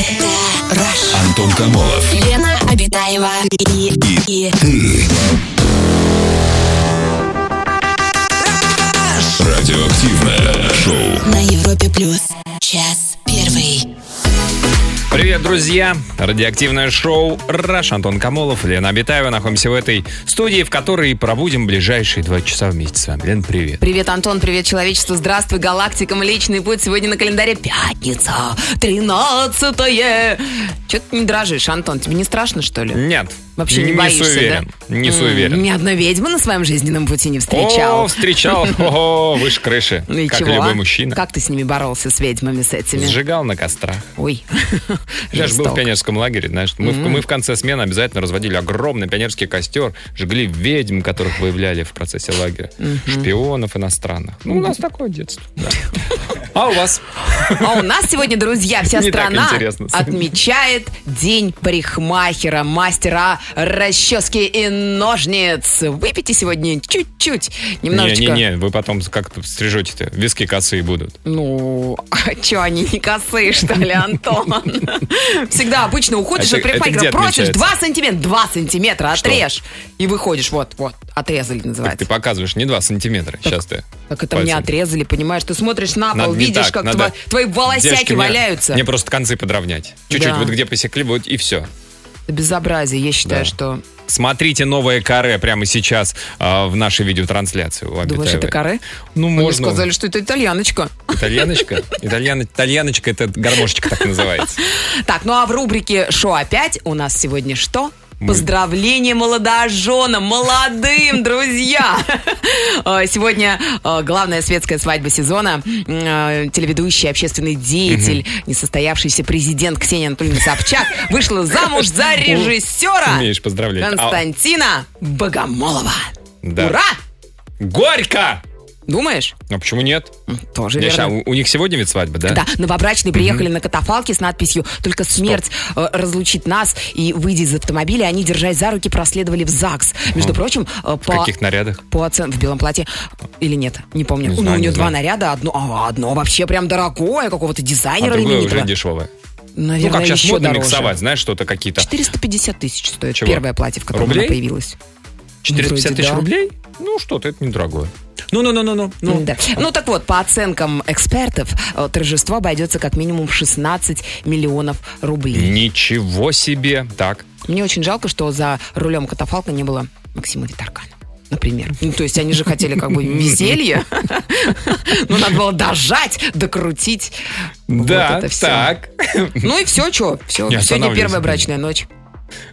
Rush. Антон Камолов. Лена Обитаева и, и, Ты. Радиоактивное шоу. на Европе плюс. Час первый. Привет, друзья! Радиоактивное шоу «Раш» Антон Камолов, Лена Абитаева. Находимся в этой студии, в которой проводим ближайшие два часа вместе с вами. Лен, привет. Привет, Антон, привет, человечество, здравствуй, галактика, Млечный Путь. Сегодня на календаре пятница, тринадцатое. Че ты не дрожишь, Антон, тебе не страшно, что ли? Нет. Вообще не, боишься, суеверен. да? Не суеверен. Ни одной ведьмы на своем жизненном пути не встречал. О, встречал. О, выше крыши. Ну и как чего? любой мужчина. Как ты с ними боролся, с ведьмами, с этими? Сжигал на кострах. Ой, Я же был в пионерском лагере, знаешь. Мы, в, мы в конце смены обязательно разводили огромный пионерский костер, жгли ведьм, которых выявляли в процессе лагеря, шпионов иностранных. Ну, у нас такое детство. А у вас? А у нас сегодня, друзья, вся Не страна отмечает День парикмахера, мастера расчески и ножниц. Выпейте сегодня чуть-чуть, немножечко. Не-не-не, вы потом как-то стрижете-то, виски косые будут. Ну, а что, они не косые, что ли, Антон? Всегда обычно уходишь Это- от парикмахера, просишь отмечается? 2 сантиметра, 2 сантиметра отрежь. И выходишь, вот, вот, отрезали Так ты называется. показываешь не 2 сантиметра. Сейчас ты. Так это мне отрезали, понимаешь? Ты смотришь на пол, видишь, как твои волосяки валяются. Мне просто концы подровнять. Чуть-чуть вот где посекли, вот и все. Это безобразие, я считаю, Да. что... Смотрите новое каре прямо сейчас а, в нашей видеотрансляции. у Думаешь, это каре? Ну, Мне можно. сказали, что это итальяночка. Итальяночка? Итальян- Итальяночка это гармошечка так называется. Так, ну а в рубрике «Шо опять» у нас сегодня что? Поздравление молодоженам, молодым, друзья! Э, Сегодня э, главная светская свадьба сезона. Э, Телеведущий, общественный деятель, несостоявшийся президент Ксения Анатольевна Собчак вышла замуж за режиссера. А, Константина Богомолова. Ура! Горько! Думаешь? А почему нет? Тоже Я верно. ща- у, у них сегодня ведь свадьба, да? Да, новобрачные приехали на катафалке с надписью «Только смерть э, разлучит нас». И, выйдя из автомобиля, они, держась за руки, проследовали в ЗАГС. Между прочим, э, В по... каких нарядах? По оцен... В белом платье. Или нет, не помню. Не ну, знаю, у не нее два наряда. Одно, а, одно вообще прям дорогое, какого-то А дизайнера другое именитого. уже дешевое. Наверное, ну, как сейчас модно дороже. миксовать, знаешь, что-то какие-то. 450 тысяч стоит Чего? первое платье, в котором Рублей? она появилась. 450 Вроде тысяч да. рублей? Ну, что-то, это недорогое. Ну-ну-ну-ну-ну. Ну. Да. Ну так вот, по оценкам экспертов, э, торжество обойдется как минимум в 16 миллионов рублей. Ничего себе. Так. Мне очень жалко, что за рулем катафалка не было Максима Витаркана. Например. Ну, то есть они же хотели как бы веселье. Ну, надо было дожать, докрутить. Вот да, это так. Ну и все, что? Все. Не Сегодня первая брачная ночь.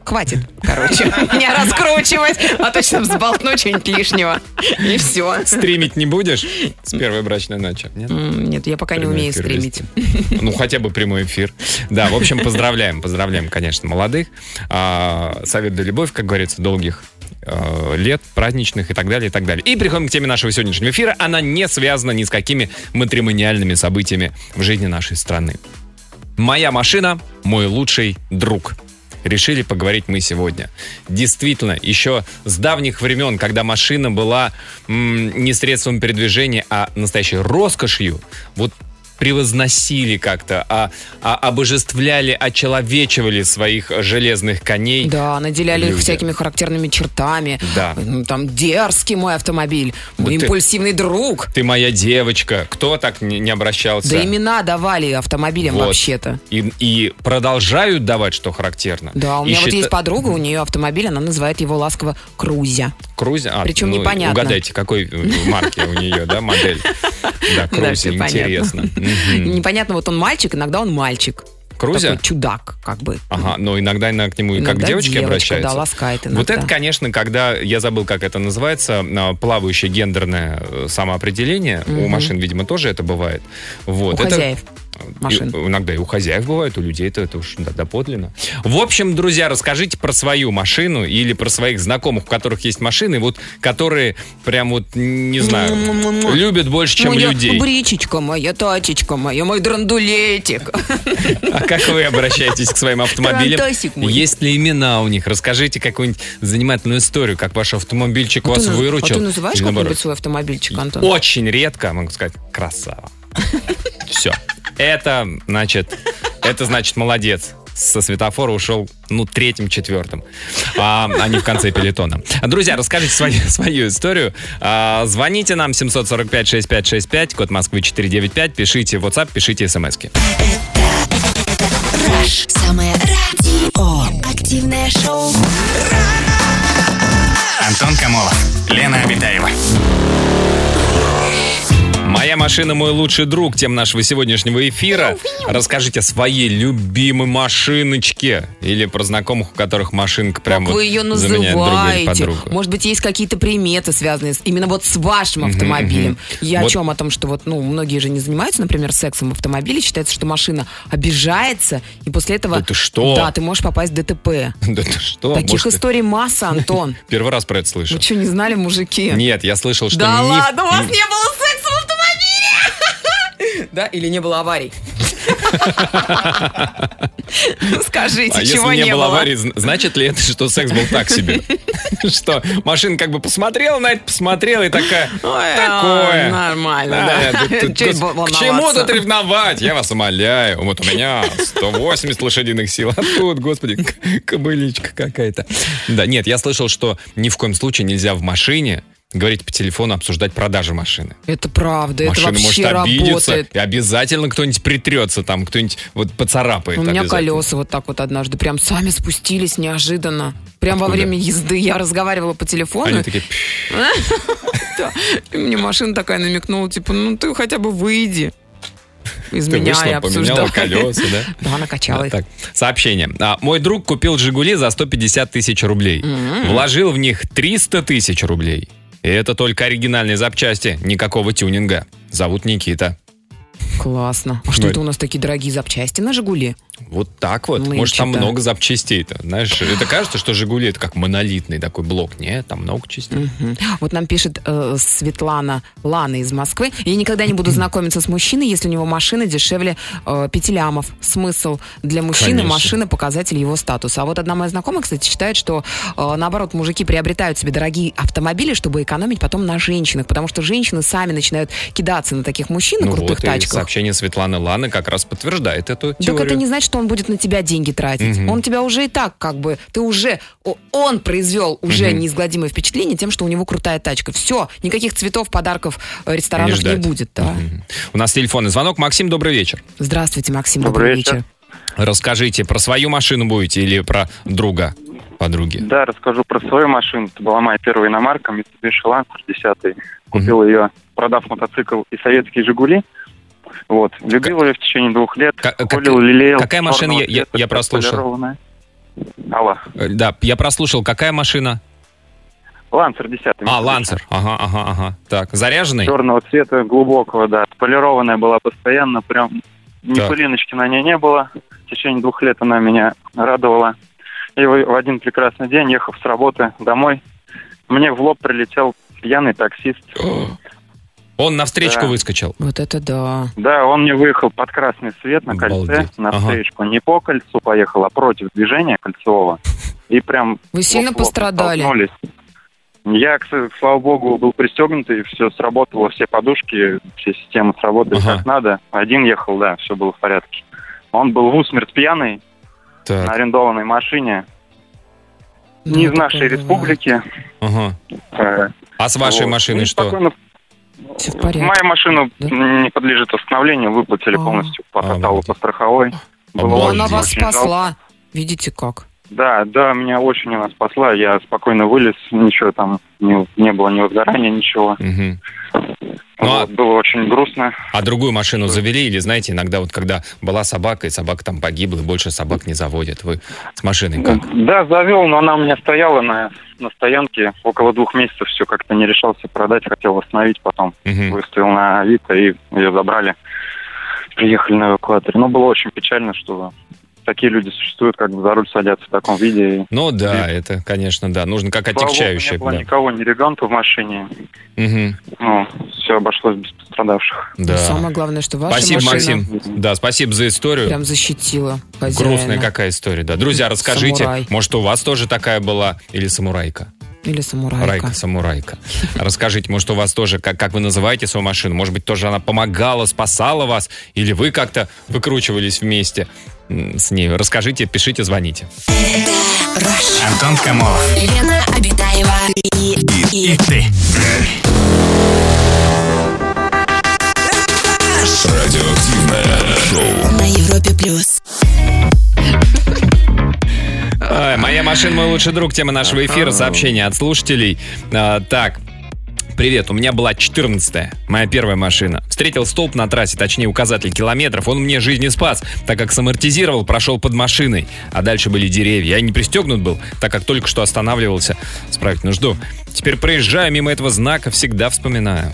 Хватит, короче, меня раскручивать, а то сейчас взболтну что-нибудь лишнего. И все. Стримить не будешь с первой брачной ночи? Нет? Нет, я пока не Прямой умею эфир стримить. вести. Ну, хотя бы прямой эфир. Да, в общем, поздравляем, поздравляем, конечно, молодых. А, совет да любовь, как говорится, долгих э, лет, праздничных и так далее, и так далее. И переходим к теме нашего сегодняшнего эфира. Она не связана ни с какими матримониальными событиями в жизни нашей страны. Моя машина – мой лучший друг. Решили поговорить мы сегодня. Действительно, еще с давних времен, когда машина была м, не средством передвижения, а настоящей роскошью, вот превозносили как-то, а, а обожествляли, очеловечивали своих железных коней. Да, наделяли их Люди. всякими характерными чертами. Да. Ну, Там дерзкий мой автомобиль, мой ты- импульсивный друг. Ты моя девочка. Кто так не, не обращался? Да имена давали автомобилям Вот. вообще-то. И, и продолжают давать, что характерно. Да, у И меня вот счита- есть подруга, у нее автомобиль, она называет его ласково Крузя. Крузи? А, Причем ну, непонятно. Угадайте, какой марки у нее, да, модель? Да, понятно. интересно. Непонятно, вот он мальчик, иногда он мальчик. Крузя? Такой чудак, как бы. Ага, но иногда она к нему и как Иногда к девочке девочка, обращается. да, ласкает Вот иногда. это, конечно, когда, я забыл, как это называется, а, плавающее гендерное э, самоопределение. У машин, видимо, тоже это бывает. Вот. У это- хозяев машин. И- иногда и у хозяев бывает, у людей это, это уж да, доподлинно. В общем, друзья, расскажите про свою машину или про своих знакомых, у которых есть машины, вот, которые прям вот, не знаю, любят больше, чем моя людей. бричечка моя, тачечка моя, мой драндулетик. А как вы обращаетесь к своим автомобилям? Есть ли имена у них? Расскажите какую-нибудь занимательную историю, как ваш автомобильчик А вас ты, выручил. а ты называешь как-нибудь свой автомобильчик, Антон? Очень редко, могу сказать, красава. Все. Это, значит, это значит молодец. Со светофора ушел, ну, третьим, четвертым, а, а не в конце пелетона. Друзья, расскажите свою, свою историю. А, звоните нам 745-6565, код Москвы 495, пишите в WhatsApp, пишите шоу. Антон Камолов, Лена Обитаева. Моя машина мой лучший друг, тем нашего сегодняшнего эфира. Расскажите о своей любимой машиночке или про знакомых, у которых машинка прям Как вот вы ее называете? подругу. Может быть, есть какие-то приметы, связанные с, именно вот с вашим автомобилем. Я Вот- о чем? О том, что вот, ну, многие же не занимаются, например, сексом в автомобиле. Считается, что машина обижается, и после этого... Да ты что? Да, ты можешь попасть в ДТП. Да ты что? Таких может, историй масса, Антон. Первый раз про это слышу. Вы что, не знали, мужики? Нет, я слышал, что Да ладно, у вас не было секса? Да, или не было аварий? Скажите, А если чего не, не было зн- значит ли это, что секс был так себе? Что машина как бы посмотрела на это, посмотрела и такая, Ой, такое. а, Нормально, Да? К чему тут ревновать? Я вас умоляю. Вот у меня 180 лошадиных сил. А тут, господи, кобыличка какая-то. Да, нет, я слышал, что ни в коем случае нельзя в машине говорить по телефону, обсуждать продажу машины. Это правда, это Машина может вообще обидеться, работает. и обязательно кто-нибудь притрется там, кто-нибудь вот поцарапает. У меня колеса вот так вот однажды прям сами спустились неожиданно. Прям во Откуда? время езды я разговаривала по телефону. Они такие, «Пф, Да. И мне машина такая намекнула, типа, ну ты хотя бы выйди из ты меня и вышла, поменяла обсуждай. колеса, да? Да, накачала их. так. Сообщение. А, мой друг купил «Жигули» за 150 тысяч рублей. Вложил в них 300 тысяч рублей. И это только оригинальные запчасти, никакого тюнинга. Зовут Никита. Классно. А что Ну, это у нас такие дорогие запчасти на «Жигули»? Вот так вот. Нынче, Может, там да. много запчастей-то. Знаешь, это кажется, что «Жигули» это как монолитный такой блок. Нет, там много частей. Мгм. Вот нам пишет э, Светлана Лана из Москвы. Я никогда не буду знакомиться с мужчиной, если у него машина дешевле э, 5 лямов. Смысл для мужчины Конечно. машина показатель его статуса. А вот одна моя знакомая, кстати, считает, что э, наоборот мужики приобретают себе дорогие автомобили, чтобы экономить потом на женщинах, потому что женщины сами начинают кидаться на таких мужчин на Ну крутых вот, и тачках. сообщение Светланы Ланы как раз подтверждает эту Так теорию. это не значит, что он будет на тебя деньги тратить. Он тебя уже и так, как бы, ты уже, он произвел уже неизгладимое впечатление тем, что у него крутая тачка. Все, никаких цветов, подарков, э, ресторанов не, ждать. будет. Да. Мгм. У нас телефонный звонок. Максим, добрый вечер. Здравствуйте, Максим, Добрый добрый, вечер. вечер. Расскажите, про свою машину будете или про друга, подруги? Да, расскажу про свою машину. Это была моя первая иномарка, Mitsubishi Lancer 10. Купил ее, продав мотоцикл и советские «Жигули». Вот. Любил ее в течение двух лет. Ка- как- Холил, лелеял. какая машина? Я- я- я прослушал. Алло. Э, Да, я прослушал, какая машина? Лансер 10. А, Лансер. Ага, ага, ага. Так, заряженный? Черного цвета, глубокого, да. Полированная была постоянно, прям ни Так. пылиночки на ней не было. В течение двух лет она меня радовала. И в один прекрасный день, ехав с работы домой, мне в лоб прилетел пьяный таксист. Он навстречу Да. выскочил. Вот это да. Да, он мне выехал под красный свет на кольце, Обалдеть. на Ага. встречку. Не по кольцу поехал, а против движения кольцевого. И прям... Вы сильно пострадали? столкнулись. Я, к- слава богу, был пристегнутый, все сработало, все подушки, все системы сработали Ага. как надо. Один ехал, да, все было в порядке. Он был в усмерть пьяный на Так, арендованной машине, Ну, не из нашей бывает. республики. ага. Э, А с вашей вот. машиной И что? спокойно Всё в порядке. Мою машину Да? не подлежит восстановлению, выплатили А. полностью по А, тоталу, по страховой. Было Она вас спасла. Видите как? Да, да, меня очень она спасла. Я спокойно вылез, ничего там не, не было ни возгорания, ничего. Мгм. Ну, а- Вот, было очень грустно. А другую машину завели? Или, знаете, иногда вот когда была собака, и собака там погибла, и больше собак не заводят. Вы с машиной как? Да, завел, но она у меня стояла на, на стоянке около двух месяцев. Все как-то не решался продать, хотел восстановить потом. Мгм. Выставил на Авито и ее забрали. Приехали на эвакуаторе. Но было очень печально, что такие люди существуют, как бы за руль садятся в таком виде. И, Ну да, это, конечно, да. Нужно как слава богу, отягчающее. не было да. никого, ни ребенка в машине. Мгм. Ну, все обошлось без пострадавших. Да. Самое главное, что ваша Спасибо, машина Максим. Да, спасибо за историю. прям защитила хозяина. Грустная какая история, да. Друзья, расскажите, Самурай. может, у вас тоже такая была или самурайка? Или самурайка. Райка, самурайка. Расскажите, может, у вас тоже, как, как вы называете свою машину? Может быть, тоже она помогала, спасала вас? Или вы как-то выкручивались вместе с ней? Расскажите, пишите, звоните. Антон Камолов. Лена Обитаева и, и, И ты. Радиоактивное шоу. на Европе плюс. Моя машина, мой лучший друг. Тема нашего эфира. Сообщение от слушателей. А, так. Привет, у меня была 14 моя первая машина. Встретил столб на трассе, точнее указатель километров. Он мне жизни спас, так как самортизировал, прошел под машиной. А дальше были деревья. Я не пристегнут был, так как только что останавливался справить нужду. Теперь проезжаю мимо этого знака, всегда вспоминаю.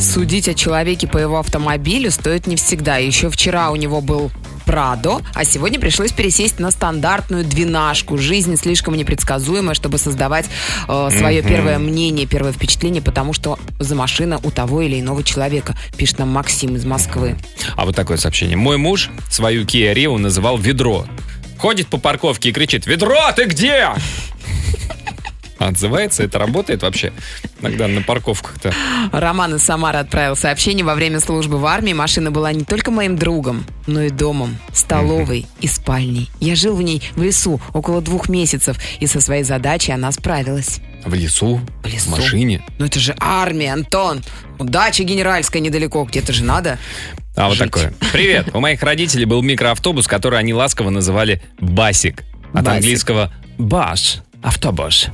Судить о человеке по его автомобилю стоит не всегда. Еще вчера у него был Прадо, а сегодня пришлось пересесть на стандартную двенашку. Жизнь слишком непредсказуемая, чтобы создавать э, свое первое мнение, первое впечатление, потому что за машина у того или иного человека, пишет нам Максим из Москвы. А вот такое сообщение. Мой муж свою Kia Rio называл ведро. Ходит по парковке и кричит «Ведро, ты где?» Отзывается, это работает вообще иногда на парковках-то. Роман из Самары отправил сообщение. Во время службы в армии машина была не только моим другом, но и домом, столовой и спальней. Я жил в ней в лесу около двух месяцев, и со своей задачей она справилась. В лесу, В лесу. в машине. Ну это же армия, Антон. Дача генеральская недалеко, где-то же надо. А вот такое. Привет. У моих родителей был микроавтобус, который они ласково называли «Басик». От Басик. английского «баш». Автобус.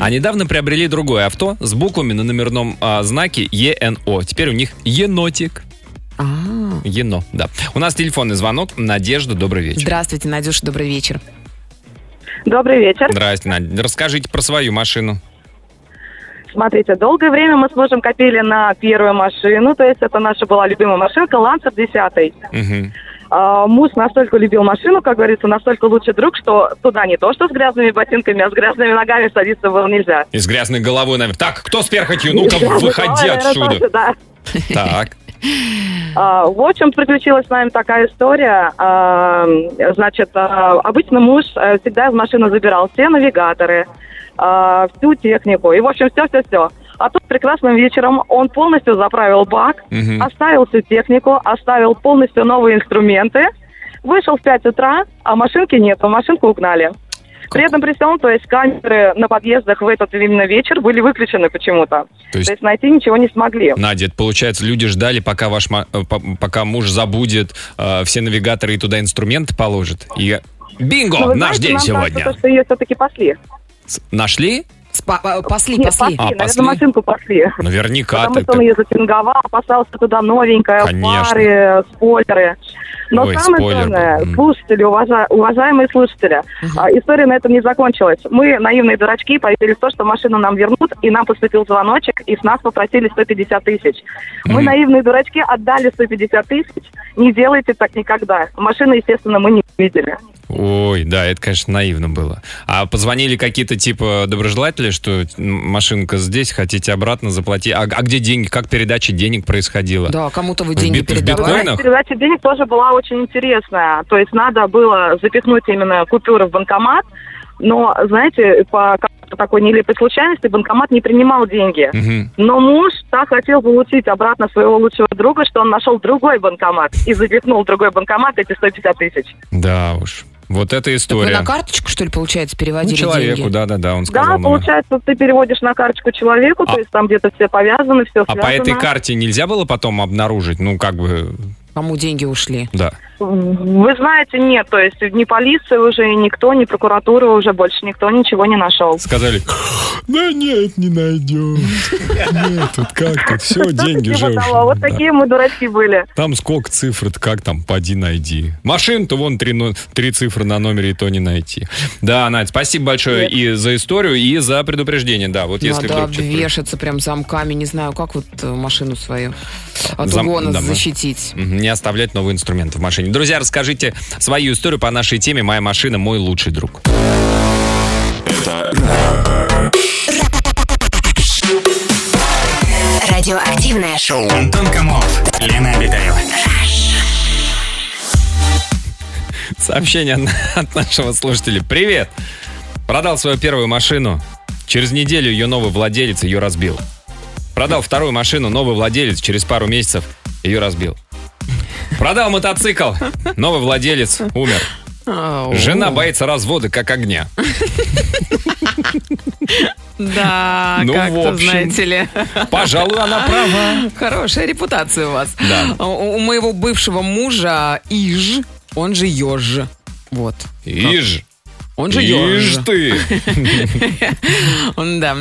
А недавно приобрели другое авто с буквами на номерном а, знаке ЕНО. Теперь у них енотик. А, Ено, да. У нас телефонный звонок. Надежда, добрый вечер. Здравствуйте, Надюша, добрый вечер. Добрый вечер. Здрасте, Надя. Расскажите про свою машину. Смотрите, долгое время мы с мужем копили на первую машину, то есть это наша была любимая машинка Лансер 10. Мгм. А, муж настолько любил машину, как говорится, настолько лучший друг, что туда не то, что с грязными ботинками, а с грязными ногами садиться было нельзя. И с грязной головой, наверное. Так, кто с перхотью? Ну-ка, выходи отсюда. тоже, да. Так. А, В общем, приключилась с нами такая история. А, Значит, а, обычно муж э, всегда из машины забирал все навигаторы, всю технику. И, в общем, все-все-все. А тут прекрасным вечером он полностью заправил бак, Мгм. оставил всю технику, оставил полностью новые инструменты, вышел в 5 утра, а машинки нету, машинку угнали. При этом при всем, то есть камеры на подъездах в этот именно вечер были выключены почему-то. То есть- То есть найти ничего не смогли. Надя, это получается, люди ждали, пока ваш э, по- пока муж забудет э, все навигаторы и туда инструменты положит. И бинго! Вы наш знаете, день нам сегодня. кажется, что ее все-таки пасли. С- Нашли? Спа- э, пасли, Нет, пасли. А, наверное, пасли? машинку пасли. Наверняка. Потому так- что он ее затюнговал, опасался туда новенькая, Конечно. фары, спойлеры. Но Ой, самое спойлер главное, слушатели, уважа- уважаемые слушатели, а, история на этом не закончилась. Мы, наивные дурачки, поверили в то, что машину нам вернут, и нам поступил звоночек, и с нас попросили 150 тысяч. Мы, Мгм. наивные дурачки, отдали 150 тысяч. Не делайте так никогда. Машины, естественно, мы не видели. Ой, да, это, конечно, наивно было. А позвонили какие-то типа доброжелатели, что машинка здесь, хотите обратно заплатить. А, а где деньги? Как передача денег происходила? Да, кому-то вы В деньги бит- в передавали. биткоинах? Передача денег тоже была очень интересная. То есть надо было запихнуть именно купюры в банкомат, но, знаете, по какой-то такой нелепой случайности банкомат не принимал деньги. Мгм. Но муж так хотел получить обратно своего лучшего друга, что он нашел другой банкомат и запихнул в другой банкомат эти 150 тысяч. Да уж. Вот эта Так вы история. на карточку, что ли, получается, Ну, переводили человеку, деньги? да-да-да, он Да, сказал. номер. получается, ты переводишь на карточку человеку, А- то есть там где-то все повязаны, все А по этой карте нельзя было потом обнаружить? Ну, как бы, Кому деньги ушли? да. Вы знаете, нет, то есть ни полиция уже, никто, ни прокуратура уже больше никто ничего не нашел. Сказали, да нет, не найдем. Нет, тут как тут, все, деньги Типа уже. Вот такие мы дурачки были. Там сколько цифр, как там, поди найди. Машин-то вон три, цифры на номере и то не найти. Да, Надь, спасибо большое и за историю, и за предупреждение. Да, вот если вдруг обвешаться прям замками, не знаю, как вот э, машину свою от Зам- угона защитить. Не оставлять новые инструменты в машине. Друзья, расскажите свою историю по нашей теме «Моя машина, мой лучший друг». Радиоактивное шоу. Антон Камолов, Лена Обитаева. Сообщение от нашего слушателя. Привет! Продал свою первую машину. Через неделю ее новый владелец ее разбил. Продал вторую машину, новый владелец через пару месяцев ее разбил. Продал мотоцикл, новый владелец умер. Жена боится развода как огня. Да, Ну, как-то, знаете ли. Пожалуй, она права. Хорошая репутация у вас. Да. У, у моего бывшего мужа Иж, он же Ёж. Вот. Иж, Он же Ёж. ты. Он, да.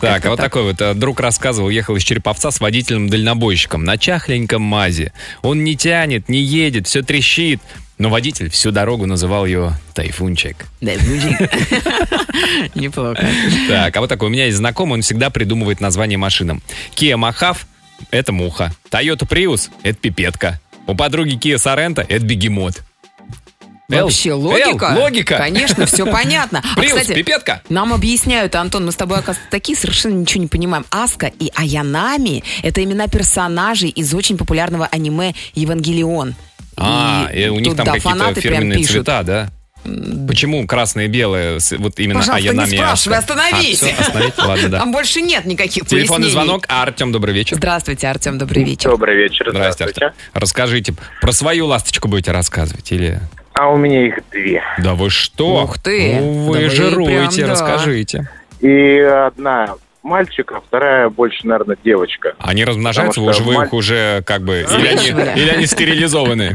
Так, а вот такой вот э, друг рассказывал, ехал из Череповца с водителем-дальнобойщиком на чахленьком МАЗе. Он не тянет, не едет, все трещит. Но водитель всю дорогу называл его Тайфунчик. Мужик. Неплохо. Так, а вот такой, у меня есть знакомый, он всегда придумывает название машинам. Kia Махав – это муха. Toyota Prius – это пипетка. У подруги Kia Sorento – это бегемот. Вообще логика. логика. Конечно, все понятно. А, Prius, кстати, пипетка. Нам объясняют, Антон, мы с тобой, оказывается, такие совершенно ничего не понимаем. Аска и Аянами – это имена персонажей из очень популярного аниме «Евангелион». А, и у них там да, какие-то фирменные пишут. цвета, да? Почему красное и белое, вот именно Пожалуйста, не Аянами и спрашивай, остановись. А, остановить? Ладно, да. Там больше нет никаких Телефонный пояснений. звонок. Артем, добрый вечер. Здравствуйте, Артем, добрый вечер. Добрый вечер, Здрасте, Артем. Расскажите, про свою ласточку будете рассказывать или... А у меня их две. Да вы что? Ух ты. Ну, вы Да жируете, прям, да. расскажите. И одна мальчик, а вторая больше, наверное, девочка. Они размножаются, Потому вы вы их маль- уже как бы... Или они, или они стерилизованы?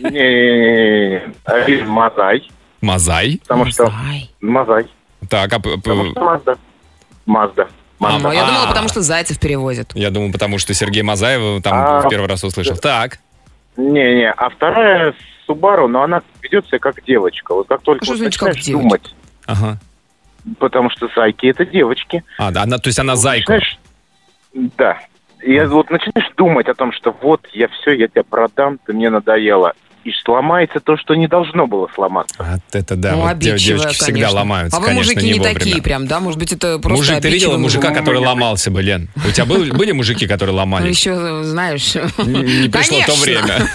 Не, один Мазай, Мазай? потому что Ай. Мазай, Так, а... что Мазда. Мазда. А, ну, я А. думала, потому что зайцев перевозят. Я думаю, потому что Сергей Мазаева там А. в первый раз услышал. Так, Не-не, а вторая Субару, но она ведет себя как девочка. Вот как только Что вот значит, как девочка? думать, ага. потому что зайки это девочки. А, да, она, то есть она зайка. Начинаешь- Да. И я вот начинаешь думать о том, что вот я все, я тебя продам, ты мне надоела. И сломается то, что не должно было сломаться. Вот это да, ну, вот девочки всегда конечно. ломаются, А вы, конечно, мужики, не, вовремя. такие прям, да? Может быть, это просто Мужик, ты видела мужика, мужик? который ломался бы, Лен? У тебя был- были мужики, которые Ну, ломались? еще, знаешь... Не не пришло то Конечно. время.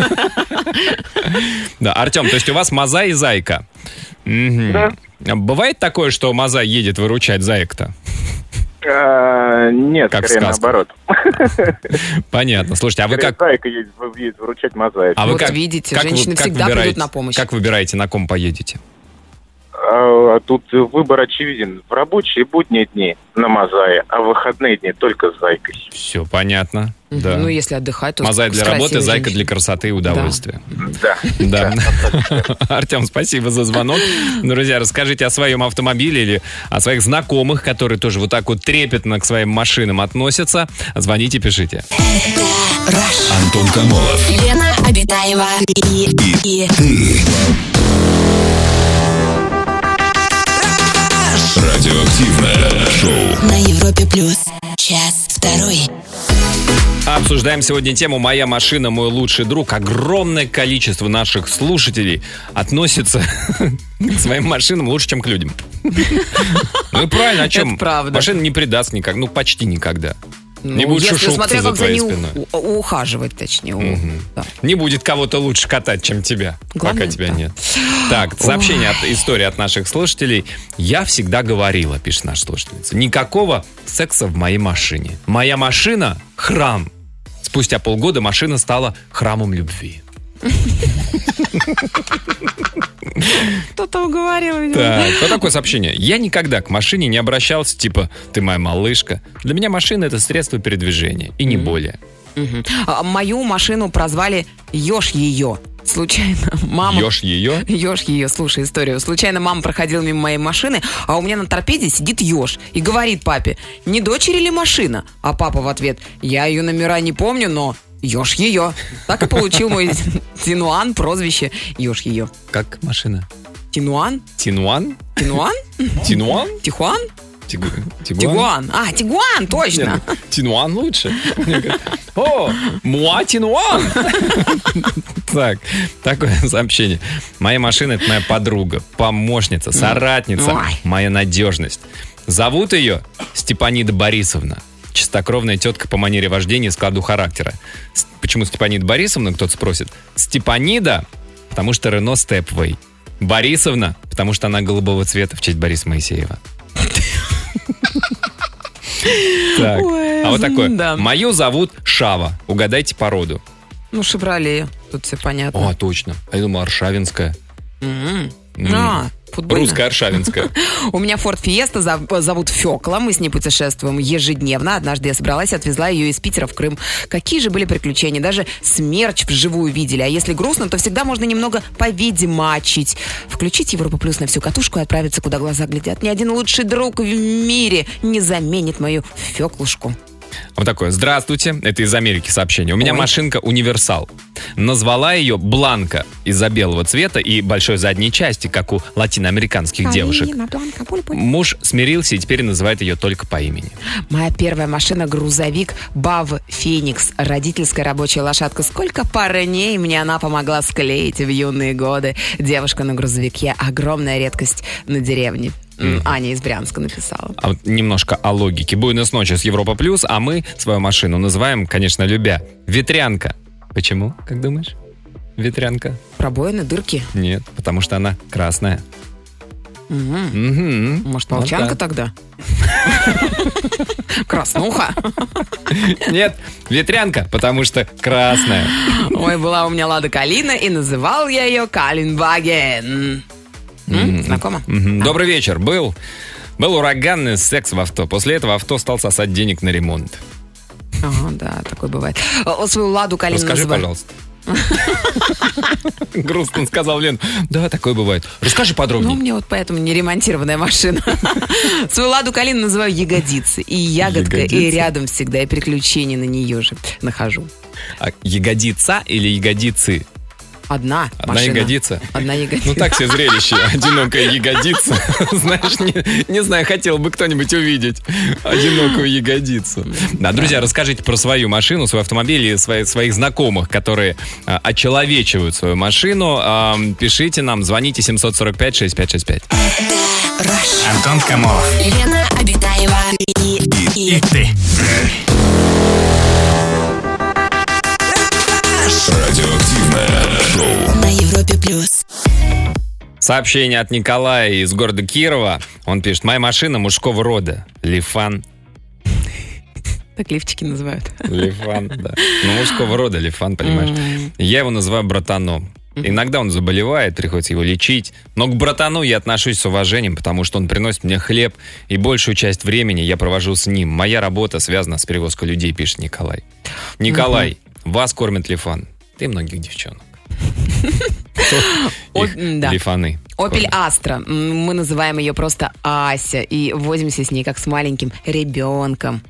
Да, Артем, то есть у вас Маза и Зайка. Да. Бывает такое, что Маза едет выручать Заек-то? А, нет, Как скорее наоборот. Понятно. Слушайте, а вы как... Зайка едет, выручать. А вы как, видите, женщины всегда выбираете- придут на помощь. Как выбираете, на ком поедете? А, тут выбор очевиден. В рабочие будние дни на Мазае, а в выходные дни только с Зайкой. Все понятно. Да. Ну, если отдыхать, то Мазай с для работы, красивой Зайка для красоты и удовольствия. Да. Да. Артем, спасибо за звонок. Друзья, расскажите о своем автомобиле или о своих знакомых, которые тоже вот так вот трепетно к своим машинам относятся. Звоните, пишите. Антон Камолов. Лена Обитаева и, и Радиоактивное шоу. на Европе плюс. Час второй. Обсуждаем сегодня тему «Моя машина, мой лучший друг». Огромное количество наших слушателей относится к своим машинам лучше, чем к людям. Ну и правильно, о чем? Это правда. Машина не предаст никак, ну почти никогда. Ну, Не будет если шушукаться смотря за твоей спиной. у- ухаживать, точнее. у- да. Не будет кого-то лучше катать, чем тебя, Главное, пока тебя да. нет. Так, сообщение от истории от наших слушателей. Я всегда говорила, пишет наша слушательница, никакого секса в моей машине. Моя машина – храм. Спустя полгода машина стала храмом любви. Кто-то уговорил меня. Так, вот такое сообщение. Я никогда к машине не обращался, типа, ты моя малышка. Для меня машина – это средство передвижения, и не более. А, Мою машину прозвали Ёж ее. Случайно мама... Ешь ее? Ёж ее, слушай историю. Случайно мама проходила мимо моей машины, а у меня на торпеде сидит Ёж и говорит папе, не дочери ли машина? А папа в ответ, я ее номера не помню, но Ёж ее. Так и получил мой Тинуан прозвище Ёж ее. Как машина? Тинуан? Тинуан? Тинуан? Тинуан? Тихуан? Тигу- Тигуан. А, Тигуан, точно. Нет, ну, Тинуан лучше. О, муа Тинуан. Так, такое сообщение. Моя машина – это моя подруга, помощница, соратница, моя надежность. Зовут ее Степанида Борисовна. Чистокровная тетка по манере вождения и складу характера. Почему Степанида Борисовна, кто-то спросит. Степанида, потому что Рено Степвей. Борисовна, потому что она голубого цвета в честь Бориса Моисеева. Так, а вот такое. да. Мою зовут Шава. Угадайте породу. Ну, Шевроле, тут все понятно. О, точно. А я думаю, Аршавинская. А, футбольная. Русская Аршавинская. У меня Форд Фиеста зов- зовут Фекла. Мы с ней путешествуем ежедневно. Однажды я собралась и отвезла ее из Питера в Крым. Какие же были приключения. Даже смерч вживую видели. А если грустно, то всегда можно немного повидимачить. Включить Европу Плюс на всю катушку и отправиться, куда глаза глядят. Ни один лучший друг в мире не заменит мою Феклушку. Вот такое. Здравствуйте. Это из Америки сообщение. У меня Ой. машинка универсал. Назвала ее Бланка из-за белого цвета и большой задней части, как у латиноамериканских девушек. Муж смирился и теперь называет ее только по имени. Моя первая машина грузовик БАВ Феникс. Родительская рабочая лошадка. Сколько парней мне она помогла склеить в юные годы. Девушка на грузовике. Огромная редкость на деревне. М, Аня из Брянска написала. А вот немножко о логике. Буйная ночи с Европа Плюс, а мы свою машину называем, конечно, любя, ветрянка. Почему, как думаешь? Ветрянка? Пробоины, дырки. Нет, потому что она красная. Мгм. Мгм. Может, Вот молчанка так. тогда? Краснуха. Нет, ветрянка, потому что красная. Ой, была у меня Лада Калина, и называл я ее Калинбаген. М, Знакомо? Мгм. Добрый вечер. Был, был ураганный секс в авто. После этого авто стал сосать денег на ремонт. Ага, да, такое бывает. О, Свою Ладу Калину Расскажи, называю- пожалуйста. Грустно сказал Лен. Да, такое бывает. Расскажи Ну, подробнее. мне вот поэтому не ремонтированная машина. Свою Ладу Калину называю ягодицы. И ягодка, и рядом всегда, и приключения на нее же нахожу. А ягодица или ягодицы? Одна Одна машина. ягодица? Одна ягодица. Ну так все зрелище. Одинокая ягодица. Знаешь, не, не знаю, хотел бы кто-нибудь увидеть одинокую ягодицу. Да, друзья, расскажите про свою машину, свой автомобиль и свои- своих знакомых, которые а, очеловечивают свою машину. А, пишите нам, звоните 745-6565. Антон Камолов. Лена Обитаева и, и И ты. Европе плюс. Сообщение от Николая из города Кирова. Он пишет, моя машина мужского рода. Лифан. Так лифчики называют. Лифан, да. Ну, мужского рода Лифан, понимаешь. Я его называю братаном. Иногда он заболевает, приходится его лечить. Но к братану я отношусь с уважением, потому что он приносит мне хлеб, и большую часть времени я провожу с ним. Моя работа связана с перевозкой людей, пишет Николай. Николай, вас кормит Лифан. Ты многих девчонок. Лифаны. Астра. М, Мы называем ее просто Ася. И возимся с ней как с маленьким ребенком.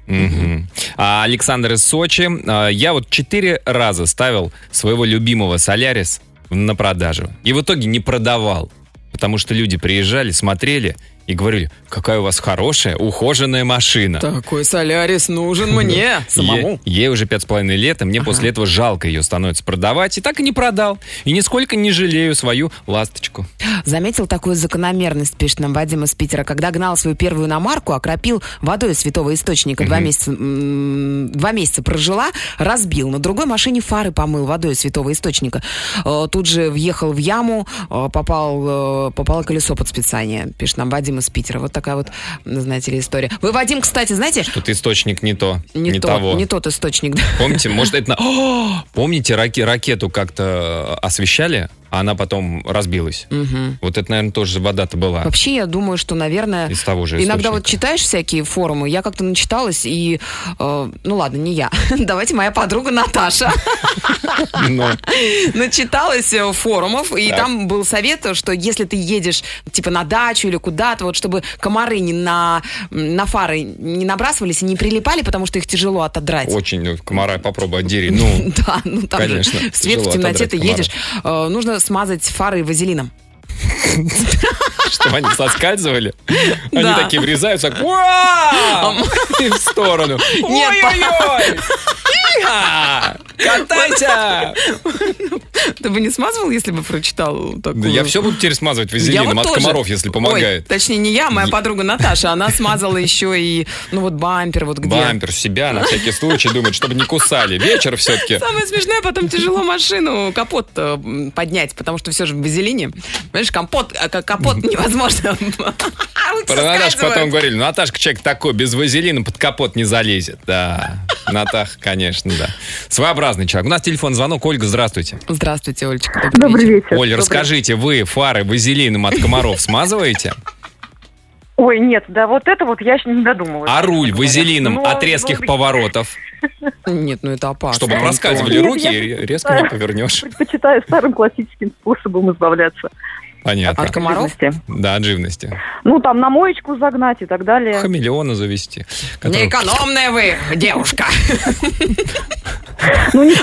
А Александр из Сочи. А, Я вот четыре раза ставил своего любимого Солярис на продажу. И в итоге не продавал. Потому что люди приезжали, смотрели и говорили, какая у вас хорошая, ухоженная машина. Такой солярис нужен мне Е- ей уже пять с половиной лет, и мне после этого жалко ее становится продавать. И так и не продал. И нисколько не жалею свою ласточку. Заметил такую закономерность, пишет нам Вадим из Питера. Когда гнал свою первую иномарку, окропил водой из святого источника. Два, месяца, два месяца прожила, разбил. На другой машине фары помыл водой из святого источника. Э, Тут же въехал в яму, э, попал, э, попало колесо под специание, пишет нам Вадим из Питера. Вот такая вот, знаете ли, история. Вы, Вадим, кстати, знаете, Тут источник не то, не, не, то- того. не тот источник. Помните, может, это на... Помните, раке- ракету как-то освещали, а она потом разбилась? Вот это, наверное, тоже вода-то была. Вообще, я думаю, что, наверное, Из того же иногда источника. вот читаешь всякие форумы, я как-то начиталась, и, э, ну ладно, не я, давайте моя подруга Наташа Ну, начиталась э, форумов, и там был совет, что если ты едешь, типа, на дачу или куда-то, вот чтобы комары не на, на фары не набрасывались и не прилипали, потому что их тяжело отодрать. очень ну, комара попробуй отдери. Ну, Да, ну там Конечно, же свет в темноте ты едешь. Э, нужно смазать фары вазелином. чтобы они соскальзывали. Они Да. такие врезаются, и в сторону. Нет, Ой-ой-ой! Иха! Катайся! Ты бы не смазывал, если бы прочитал такую? Да я все буду теперь смазывать вазелином вот от тоже. комаров, если Ой, помогает. точнее, не я, моя подруга Наташа. Она смазала еще и, ну вот, бампер, вот где. Бампер себя на всякий случай думает, чтобы не кусали. Вечер все-таки. Самое смешное, потом тяжело машину, капот э, поднять, потому что все же в вазелине. Понимаешь, капот, а, к- капот невозможно Про соскальзывают. потом говорили, ну, Наташка человек такой, без вазелина под капот не залезет. Да, Натаха, конечно, да. Своеобразный человек. У нас телефон звонок. Ольга, здравствуйте. Здравствуйте, Олечка. Добрый, Добрый вечер. вечер. Оля, расскажите, вы фары вазелином от комаров смазываете? Ой, нет, да вот это вот я еще не додумалась. А руль вазелином Ну, от резких поворотов? Нет, ну это опасно. Чтобы проскальзывали руки, резко не повернешь. Предпочитаю старым классическим способом избавляться. Понятно. От комаров? Живности. Да, от живности. Ну, там на моечку загнать и так далее. Хамелеона завести. который- Неэкономная вы, девушка. Ну, не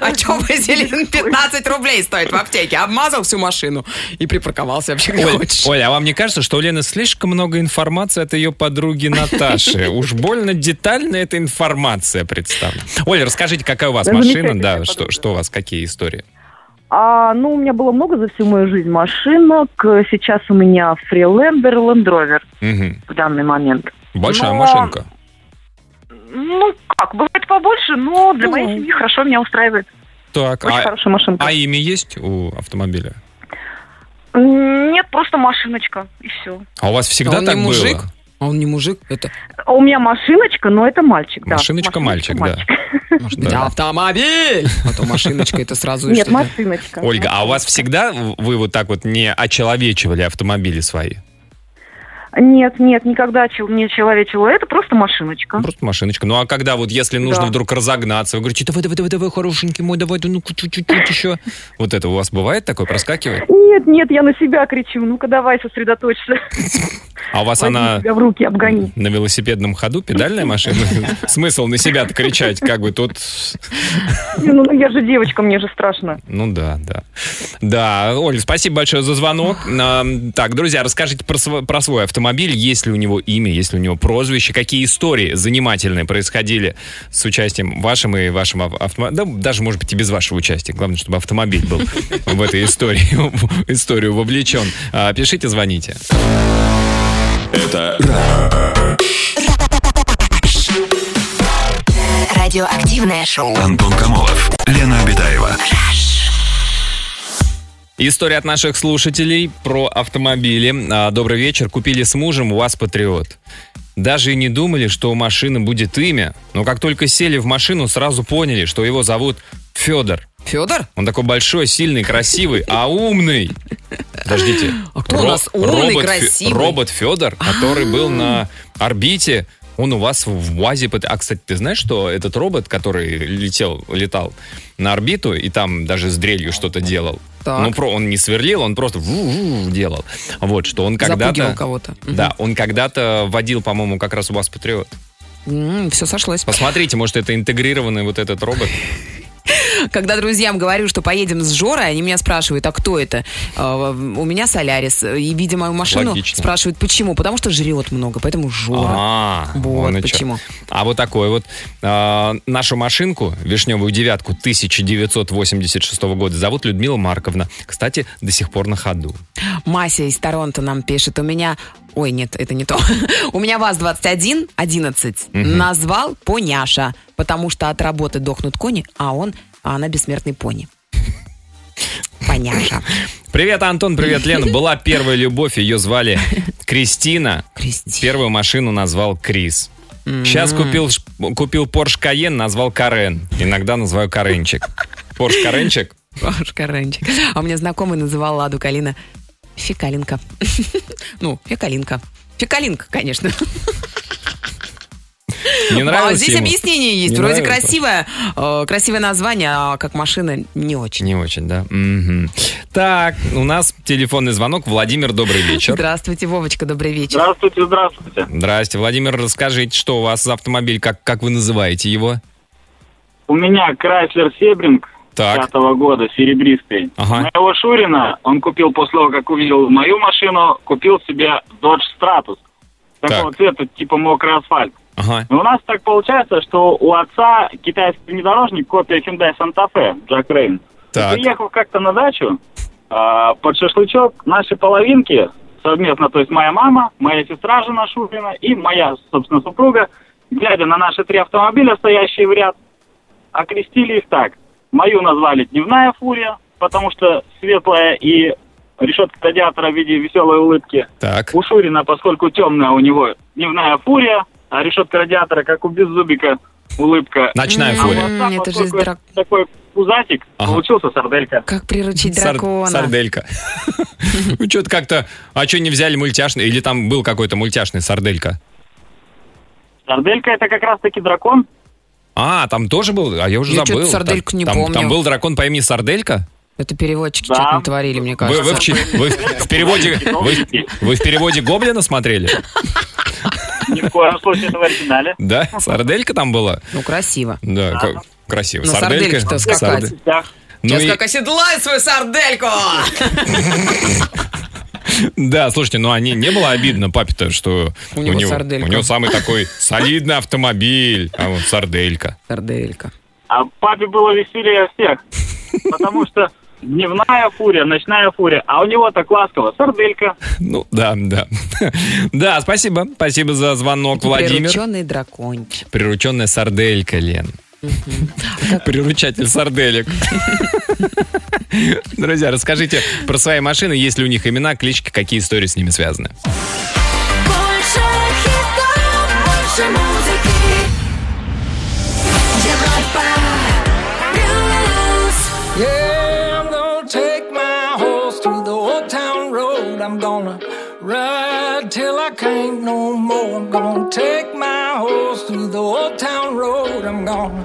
А что вазелин 15 рублей стоит в аптеке? Обмазал всю машину и припарковался вообще где Оль, хочешь. Оля, а вам не кажется, что у Лены слишком много информации от ее подруги Наташи? Уж больно детально эта информация представлена. Оля, расскажите, какая у вас машина? Да, что, что у вас, какие истории? А, ну, у меня было много за всю мою жизнь машинок. Сейчас у меня фрилендер, лендровер Мгм. в данный момент. Большая Но- машинка. Ну, как, бывает побольше, но для моей Ну. семьи хорошо меня устраивает. Так, Очень а, хорошая машинка. а имя есть у автомобиля? Нет, просто машиночка, и все. А у вас всегда А он так не мужик? было? А он не мужик, это А у меня машиночка, но это мальчик, да. Машиночка, мальчик, да. может Да. быть автомобиль. А то машиночка это сразу Нет, машиночка. Ольга, а у вас всегда вы вот так вот не очеловечивали автомобили свои? Нет, нет, никогда не человечила. Это просто машиночка. Просто машиночка. Ну а когда вот если нужно Да. вдруг разогнаться, вы говорите, давай, давай, давай, давай, хорошенький мой, давай, да ну чуть-чуть еще. Вот это у вас бывает такое, проскакивает? Нет, нет, я на себя кричу. Ну-ка давай сосредоточься. А у вас Возьми она в руки, обгони. на велосипедном ходу, педальная машина? Смысл на себя кричать, как бы тут... Не, Ну, я же девочка, мне же страшно. Ну да, да. Да, Оль, спасибо большое за звонок. Так, друзья, расскажите про свой, свой автомобиль. Есть ли у него имя, есть ли у него прозвище, какие истории занимательные происходили с участием вашим и вашим автомобиля. Да, даже, может быть, и без вашего участия. Главное, чтобы автомобиль был в этой истории, в историю вовлечен. А, Пишите, звоните. Это Радиоактивное шоу. Антон Камолов, Лена Обитаева. История от наших слушателей про автомобили. А, Добрый вечер. Купили с мужем УАЗ Патриот. Даже и не думали, что у машины будет имя. Но как только сели в машину, сразу поняли, что его зовут Федор. Федор? Он такой большой, сильный, красивый, а умный. Подождите. А кто у нас умный, робот, Фе- красивый? Робот Федор, который был на орбите. Он у вас в УАЗе... А, кстати, ты знаешь, что этот робот, который летел, летал на орбиту и там даже с дрелью что-то делал, Так. ну, про, он не сверлил, он просто делал. Вот, что он когда-то... кого-то. Да, он когда-то водил, по-моему, как раз у вас Патриот. все сошлось. Посмотрите, может, это интегрированный вот этот робот. Когда друзьям говорю, что поедем с Жорой, они меня спрашивают, а кто это? А, У меня Солярис. И, видя мою машину, Логично. спрашивают, почему? Потому что жрет много, поэтому Жора. А, Вот чё. почему. А вот такой вот. а, нашу машинку, вишневую девятку 1986 года, зовут Людмила Марковна. Кстати, до сих пор на ходу. Мася из Торонто нам пишет, у меня... Ой, нет, это не то. У меня ВАЗ-21, 11, назвал Поняша, потому что от работы дохнут кони, а он, а она бессмертный пони. Поняша. Привет, Антон, привет, Лена. Была первая любовь, ее звали Кристина. Кристина. Первую машину назвал Крис. Сейчас купил, купил Porsche Cayenne, назвал Карен. Иногда называю Каренчик. Porsche Каренчик? Ваш Каренчик. А у меня знакомый называл Ладу Калина Фекалинка. Ну, Фекалинка. Фекалинка, конечно. Не А нравилось здесь ему? объяснение есть. Не Вроде красивое, э, красивое название, а как машина не очень. Не очень, да? Мгм. Так, у нас телефонный звонок. Владимир, добрый вечер. Здравствуйте, Вовочка, добрый вечер. Здравствуйте, здравствуйте. Здрасте, Владимир, расскажите, что у вас за автомобиль, как, как вы называете его? У меня Крайслер Себринг Так. года, серебристый. Ага. Моего Шурина он купил после того, как увидел мою машину, купил себе Dodge Stratus. Такого Так. цвета, типа мокрый асфальт. Ага. И у нас так получается, что у отца китайский внедорожник, копия Hyundai Santa Fe, Джак Рейн. Так. Приехал как-то на дачу, а, под шашлычок, наши половинки, совместно, то есть моя мама, моя сестра жена Шурина и моя, собственно, супруга, глядя на наши три автомобиля, стоящие в ряд, окрестили их так. Мою назвали «Дневная фурия», потому что светлая и решетка радиатора в виде веселой улыбки. Так. У Шурина, поскольку темная у него дневная фурия, а решетка радиатора, как у Беззубика, улыбка. Ночная А фурия. вот там, это же драк- такой пузатик, Ага. получился сарделька. Как приручить Сар- дракона? Сарделька. Ну, что-то как-то... А что не взяли мультяшный? Или там был какой-то мультяшный сарделька? Сарделька это как раз-таки дракон. А, там тоже был? А я уже Я забыл. Сардельку Там- не там, помню. Там был дракон по имени Сарделька? Это переводчики Да. что-то натворили, мне Вы, кажется. вы в, чи- вы в переводе... Вы, вы в переводе Гоблина смотрели? Ни в коем случае это в оригинале. Да? Сарделька там была? Ну, красиво. Да, ка- красиво. На Сарделька. сардельке-то скакать. Сарде- Да. Ну Сейчас и- как оседлает свою сардельку! Да, слушайте, ну а не, не было обидно папе-то, что У него сарделька. у него самый такой солидный автомобиль, а вот сарделька. Сарделька. А папе было веселее всех. Потому что дневная фурия, ночная фурия, а у него так ласково, сарделька. Ну, да, да. Да, спасибо. Спасибо за звонок, Владимир. Прирученный дракончик. Прирученная сарделька, Лен. Приручатель сарделек. Друзья, расскажите про свои машины, есть ли у них имена, клички, какие истории с ними связаны. Больше хитов, больше музыки. Европа плюс. Yeah, I'm gonna take my horse through the old town road. I'm gonna ride till I can't no more. I'm gonna take my horse through the old town road. I'm gonna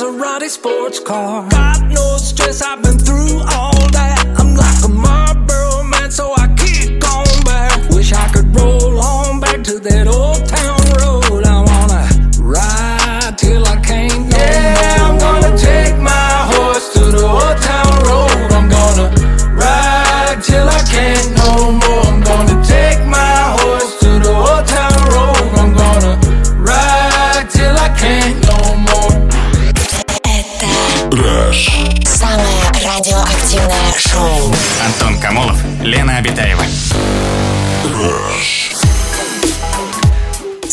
Maserati sports car.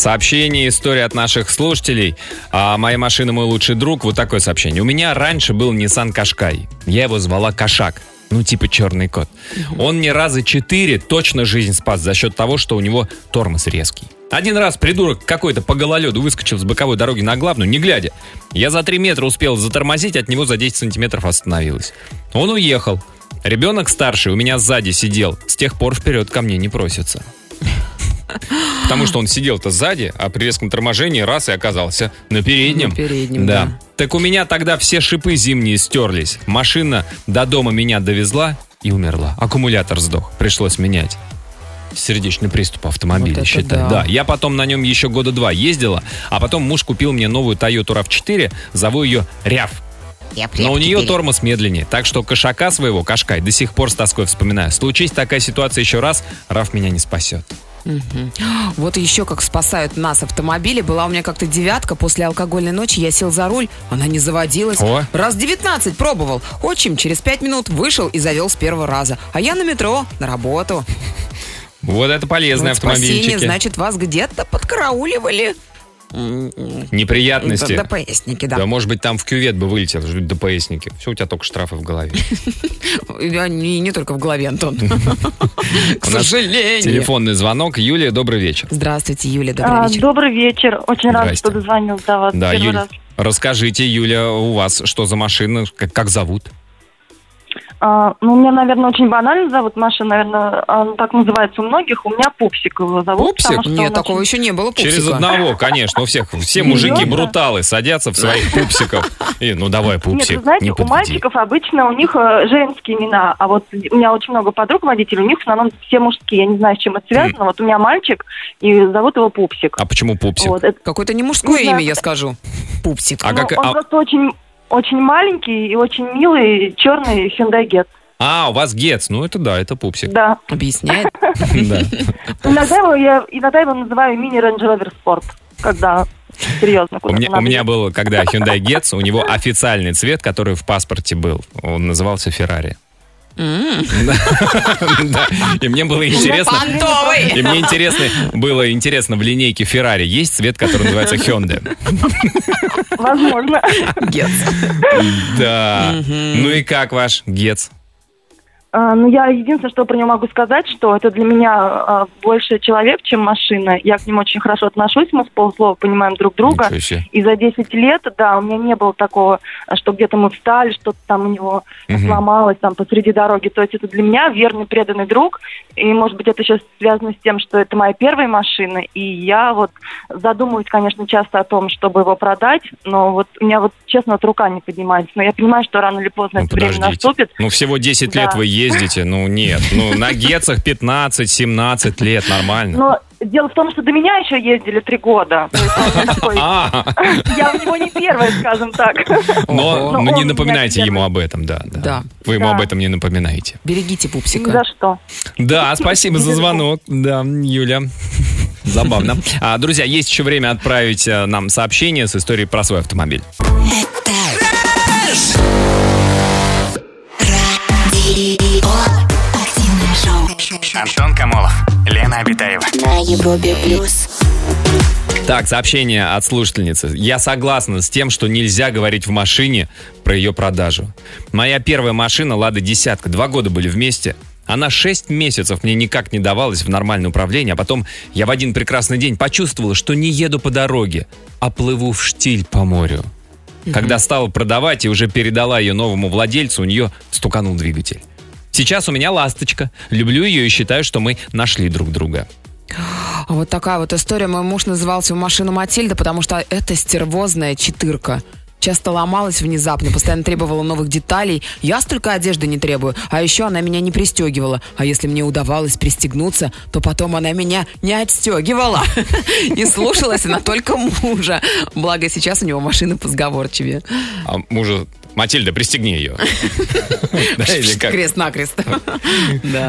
Сообщение, история от наших слушателей. А моя машина мой лучший друг. Вот такое сообщение. У меня раньше был Nissan Qashqai. Я его звала Кошак. Ну, типа черный кот. Он мне раза четыре точно жизнь спас за счет того, что у него тормоз резкий. Один раз придурок какой-то по гололеду выскочил с боковой дороги на главную, не глядя. Я за три метра успел затормозить, от него за 10 сантиметров остановилась. Он уехал. Ребенок старший у меня сзади сидел. С тех пор вперед ко мне не просится. Потому что он сидел-то сзади, а при резком торможении раз и оказался на переднем. На переднем, да. да. Так у меня тогда все шипы зимние стерлись. Машина до дома меня довезла и умерла. Аккумулятор сдох. Пришлось менять. Сердечный приступ автомобиля, Вот считай. да. Да. я потом на нем еще года два ездила, а потом муж купил мне новую Toyota RAV4, зову ее Ряв. Но у нее тормоз медленнее, так что кошака своего, Кашкай, до сих пор с тоской вспоминаю. Случись такая ситуация еще раз, Раф меня не спасет. Вот еще как спасают нас автомобили. Была у меня как-то девятка. После алкогольной ночи я сел за руль. Она не заводилась. О. Раз 19 пробовал. Отчим через 5 минут вышел и завел с первого раза. А я на метро, на работу. Вот это полезные Вот спасение, автомобильчики. значит, вас где-то подкарауливали. М, Неприятности. ДПСники, да. Да, может быть, там в кювет бы вылетел, ждут ДПСники. Все, у тебя только штрафы в голове. Не, не только в голове, Антон. К сожалению. Телефонный звонок. Юлия, добрый вечер. Здравствуйте, Юля, добрый А, вечер. Добрый вечер. Очень рада, Здрасте. что дозвонился до вас Да, раз. расскажите, Юля, у вас что за машина, как, как зовут? А, ну, у меня, наверное, очень банально зовут машина, наверное, она так называется у многих. У меня Пупсик его зовут. Пупсик? потому что Нет, он такого очень- еще не было пупсика. Через одного, конечно, у всех. Все мужики бруталы садятся в своих пупсиков. И, ну давай, Нет, пупсик, вы знаете, у мальчиков обычно у них э, женские имена, а вот у меня очень много подруг водителей, у них в основном все мужские. Я не знаю, с чем это связано. Вот у меня мальчик, и зовут его Пупсик. А почему пупсик? Вот, это- Какое-то не мужское имя, я скажу. Пупсик. А ну, как- он а- просто очень, очень маленький и очень милый черный Hyundai Getz. А, у вас Getz. Ну это да, это пупсик. Да. Объясняет. Да. Иногда его, я иногда его называю мини Range Rover Sport, когда серьезно У меня, у меня был, когда Hyundai Getz, у него официальный цвет, который в паспорте был. Он назывался Ferrari. И мне было интересно... И мне интересно, было интересно, в линейке Ferrari есть цвет, который называется Hyundai? Возможно. Гец. Да. Ну и как ваш Гец? А, Ну, я единственное, что про него могу сказать, что это для меня а, больше человек, чем машина. Я к нему очень хорошо отношусь, мы с полуслова понимаем друг друга. И за 10 лет, да, у меня не было такого, что где-то мы встали, что-то там у него Мгм. сломалось там посреди дороги. То есть это для меня верный, преданный друг. И, может быть, это сейчас связано с тем, что это моя первая машина. И я вот задумываюсь, конечно, часто о том, чтобы его продать. Но вот у меня вот, честно, вот рука не поднимается. Но я понимаю, что рано или поздно Ну, это время подождите. наступит. Ну, всего 10 Да. лет вы ездите. Ну, нет. Ну, на Гецах 15-17 лет. Нормально. Но дело в том, что до меня еще ездили три года. Такой- А, Я в него не первая, скажем так. но, Но но не напоминайте ему об этом, да, да. Да. Вы ему Да. об этом не напоминаете. Берегите Ни пупсика. за что. Да, спасибо за звонок. Да, Юля. Забавно. А, друзья, есть еще время отправить э, нам сообщение с историей про свой автомобиль. Радио. Антон Камолов, Лена Обитаева. На Европе плюс. Так, сообщение от слушательницы. Я согласна с тем, что нельзя говорить в машине про ее продажу. Моя первая машина, Лада Десятка, два года были вместе. Она шесть месяцев мне никак не давалась в нормальное управление, а потом я в один прекрасный день почувствовала, что не еду по дороге, а плыву в штиль по морю. Когда стала продавать и уже передала ее новому владельцу, у нее стуканул двигатель. Сейчас у меня ласточка. Люблю ее и считаю, что мы нашли друг друга. А вот такая вот история. Мой муж называл свою машину Матильда, потому что это стервозная четырка. Часто ломалась внезапно, постоянно требовала новых деталей. Я столько одежды не требую. А еще она меня не пристегивала. А если мне удавалось пристегнуться, то потом она меня не отстегивала. И слушалась она только мужа. Благо сейчас у него машина позговорчивее. А мужа Матильда, пристегни ее. Крест-накрест.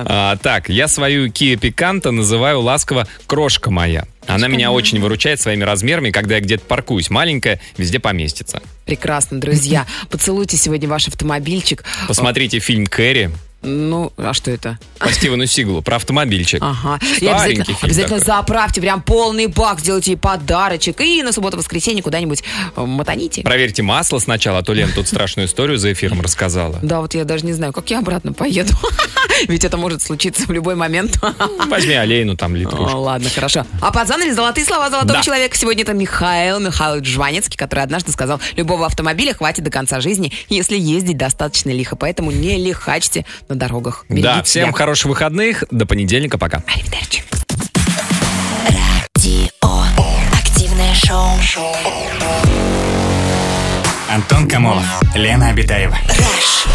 А, так, я свою Kia Picanto называю ласково «крошка моя». Она меня очень выручает своими размерами, когда я где-то паркуюсь. Маленькая, везде поместится. Прекрасно, друзья. Поцелуйте сегодня ваш автомобильчик. Посмотрите фильм «Кэрри» Ну, а что это? по Стивену Сиглу про автомобильчик. Ага. И Старенький обязательно, фильм обязательно такой. заправьте прям полный бак, сделайте ей подарочек. И на субботу-воскресенье куда-нибудь э, мотаните. Проверьте масло сначала, а то Лен тут страшную историю за эфиром рассказала. Да, вот я даже не знаю, как я обратно поеду. Ведь это может случиться в любой момент. Возьми олейну там литрушку. ладно, хорошо. А под занавес золотые слова золотого Да. человека. Сегодня это Михаил Михайлович Жванецкий, который однажды сказал, любого автомобиля хватит до конца жизни, если ездить достаточно лихо. Поэтому не лихачьте на дорогах. Да, Берегите всем себя. хороших выходных. До понедельника. Пока. Аривидерчи. Радио. Активное шоу. Антон Камолов, Лена Обитаева. Rush.